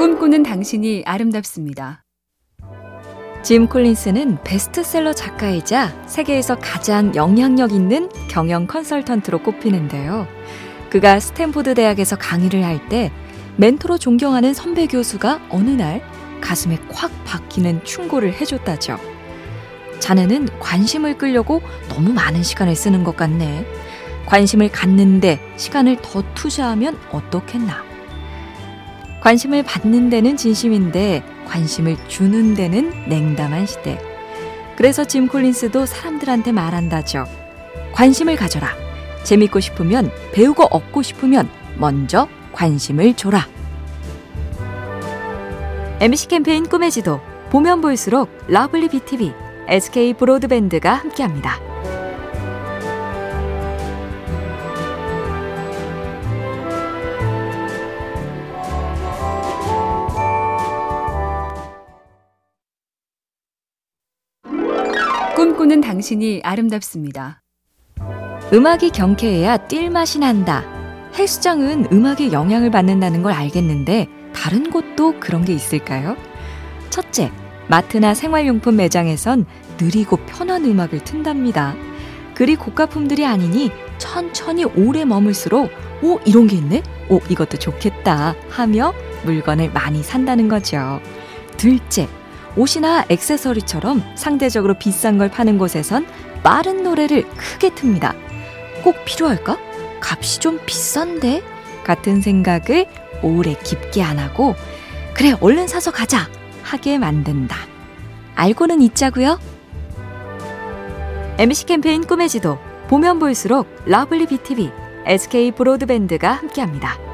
꿈꾸는 당신이 아름답습니다. 짐 콜린스는 베스트셀러 작가이자 세계에서 가장 영향력 있는 경영 컨설턴트로 꼽히는데요. 그가 스탠포드 대학에서 강의를 할 때 멘토로 존경하는 선배 교수가 어느 날 가슴에 콱 박히는 충고를 해줬다죠. 자네는 관심을 끌려고 너무 많은 시간을 쓰는 것 같네. 관심을 갖는데 시간을 더 투자하면 어떻겠나. 관심을 받는 데는 진심인데 관심을 주는 데는 냉담한 시대. 그래서 짐 콜린스도 사람들한테 말한다죠. 관심을 가져라. 재밌고 싶으면 배우고 얻고 싶으면 먼저 관심을 줘라. MBC 캠페인 꿈의 지도 보면 볼수록 lovely BTV, SK 브로드밴드가 함께합니다. 꿈꾸는 당신이 아름답습니다. 음악이 경쾌해야 뛸 맛이 난다. 헬스장은 음악에 영향을 받는다는 걸 알겠는데 다른 곳도 그런 게 있을까요? 첫째, 마트나 생활용품 매장에선 느리고 편한 음악을 튼답니다. 그리 고가품들이 아니니 천천히 오래 머물수록 오 이런 게 있네? 오 이것도 좋겠다 하며 물건을 많이 산다는 거죠. 둘째, 옷이나 액세서리처럼 상대적으로 비싼 걸 파는 곳에선 빠른 노래를 크게 틉니다. 꼭 필요할까? 값이 좀 비싼데? 같은 생각을 오래 깊게 안 하고 그래 얼른 사서 가자 하게 만든다. 알고는 있자고요. MBC 캠페인 꿈의 지도 보면 볼수록 lovely BTV, SK 브로드밴드가 함께합니다.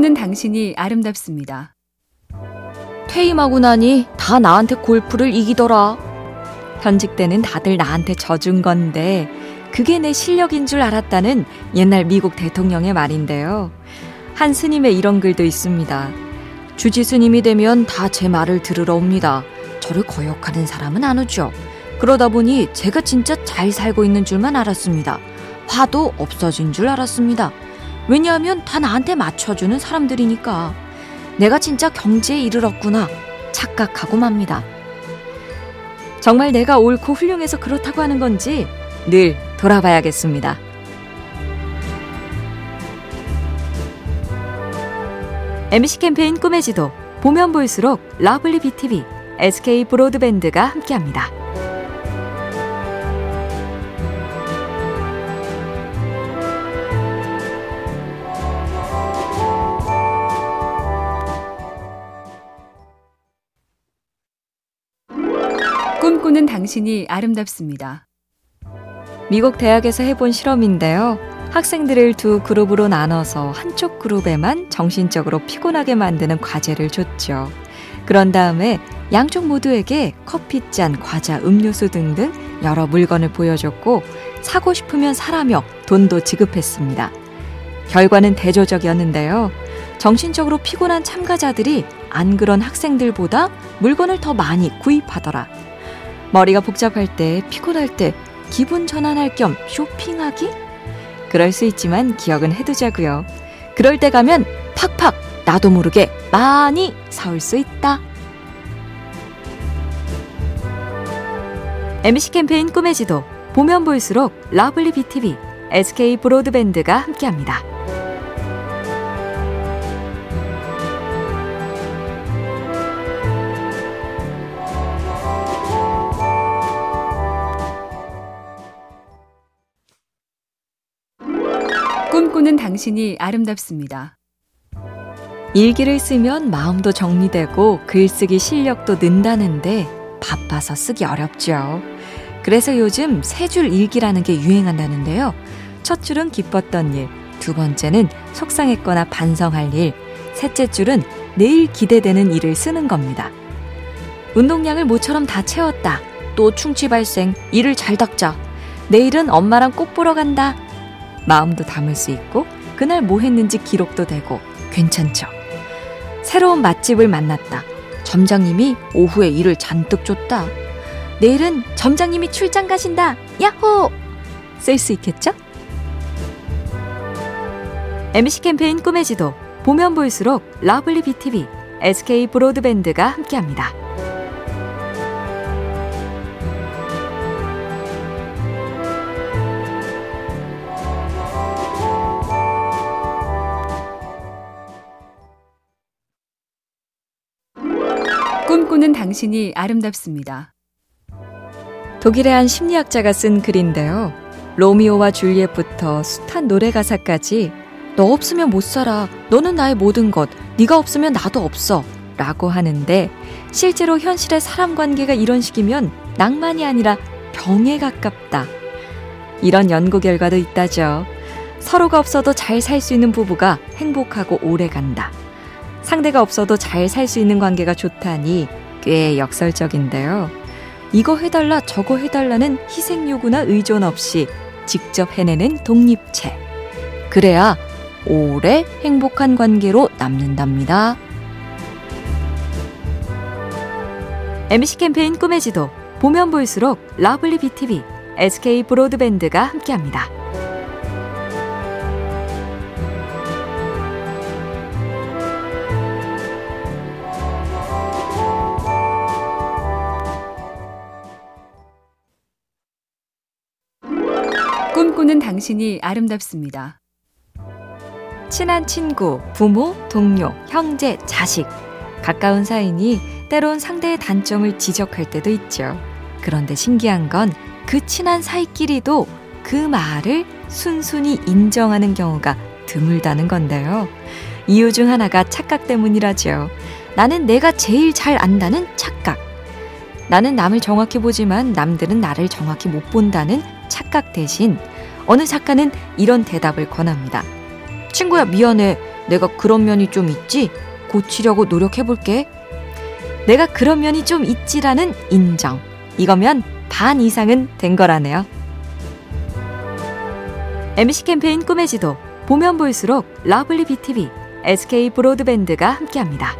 꿈꾸는 당신이 아름답습니다. 퇴임하고 나니 다 나한테 골프를 이기더라. 현직 때는 다들 나한테 져준 건데 그게 내 실력인 줄 알았다는 옛날 미국 대통령의 말인데요. 한 스님의 이런 글도 있습니다. 주지 스님이 되면 다 제 말을 들으러 옵니다. 저를 거역하는 사람은 안 오죠. 그러다 보니 제가 진짜 잘 살고 있는 줄만 알았습니다. 화도 없어진 줄 알았습니다. 왜냐하면 다 나한테 맞춰주는 사람들이니까. 내가 진짜 경지에 이르렀구나 착각하고 맙니다. 정말 내가 옳고 훌륭해서 그렇다고 하는 건지 늘 돌아봐야겠습니다. MBC 캠페인 꿈의 지도 보면 볼수록 lovely BTV, SK 브로드밴드가 함께합니다. 당신이 아름답습니다. 미국 대학에서 해본 실험인데요. 학생들을 두 그룹으로 나눠서 한쪽 그룹에만 정신적으로 피곤하게 만드는 과제를 줬죠. 그런 다음에 양쪽 모두에게 커피잔, 과자, 음료수 등등 여러 물건을 보여줬고 사고 싶으면 사라며 돈도 지급했습니다. 결과는 대조적이었는데요. 정신적으로 피곤한 참가자들이 안 그런 학생들보다 물건을 더 많이 구입하더라. 머리가 복잡할 때, 피곤할 때 기분 전환할 겸 쇼핑하기? 그럴 수 있지만 기억은 해두자고요. 그럴 때 가면 팍팍 나도 모르게 많이 사올 수 있다. MBC 캠페인 꿈의 지도 보면 볼수록 lovely BTV, SK 브로드밴드가 함께합니다. 꿈꾸는 당신이 아름답습니다. 일기를 쓰면 마음도 정리되고 글쓰기 실력도 는다는데 바빠서 쓰기 어렵죠. 그래서 요즘 세 줄 일기라는 게 유행한다는데요. 첫 줄은 기뻤던 일, 두 번째는 속상했거나 반성할 일, 셋째 줄은 내일 기대되는 일을 쓰는 겁니다. 운동량을 모처럼 다 채웠다. 또 충치 발생, 일을 잘 닦자. 내일은 엄마랑 꽃 보러 간다. 마음도 담을 수 있고 그날 뭐 했는지 기록도 되고 괜찮죠. 새로운 맛집을 만났다. 점장님이 오후에 일을 잔뜩 줬다. 내일은 점장님이 출장 가신다. 야호! 쓸 수 있겠죠? MBC 캠페인 꿈의 지도 보면 볼수록 lovely BTV, SK 브로드밴드가 함께합니다. 꿈꾸는 당신이 아름답습니다. 독일의 한 심리학자가 쓴 글인데요. 로미오와 줄리엣부터 숱한 노래 가사까지 너 없으면 못 살아. 너는 나의 모든 것. 네가 없으면 나도 없어. 라고 하는데 실제로 현실의 사람 관계가 이런 식이면 낭만이 아니라 병에 가깝다. 이런 연구 결과도 있다죠. 서로가 없어도 잘 살 수 있는 부부가 행복하고 오래 간다. 상대가 없어도 잘 살 수 있는 관계가 좋다니 꽤 역설적인데요. 이거 해달라 저거 해달라는 희생 요구나 의존 없이 직접 해내는 독립체. 그래야 오래 행복한 관계로 남는답니다. MBC 캠페인 꿈의 지도 보면 볼수록 lovely BTV, SK 브로드밴드가 함께합니다. 꿈꾸는 당신이 아름답습니다. 친한 친구, 부모, 동료, 형제, 자식. 가까운 사이니 때론 상대의 단점을 지적할 때도 있죠. 그런데 신기한 건 그 친한 사이끼리도 그 말을 순순히 인정하는 경우가 드물다는 건데요. 이유 중 하나가 착각 때문이라죠. 나는 내가 제일 잘 안다는 착각. 나는 남을 정확히 보지만 남들은 나를 정확히 못 본다는 착각 대신 어느 작가는 이런 대답을 권합니다. 친구야, 미안해. 내가 그런 면이 좀 있지? 고치려고 노력해 볼게. 내가 그런 면이 좀 있지라는 인정. 이거면 반 이상은 된 거라네요. MBC 캠페인 꿈의 지도. 보면 볼수록 러블리 BTV, SK 브로드밴드가 함께합니다.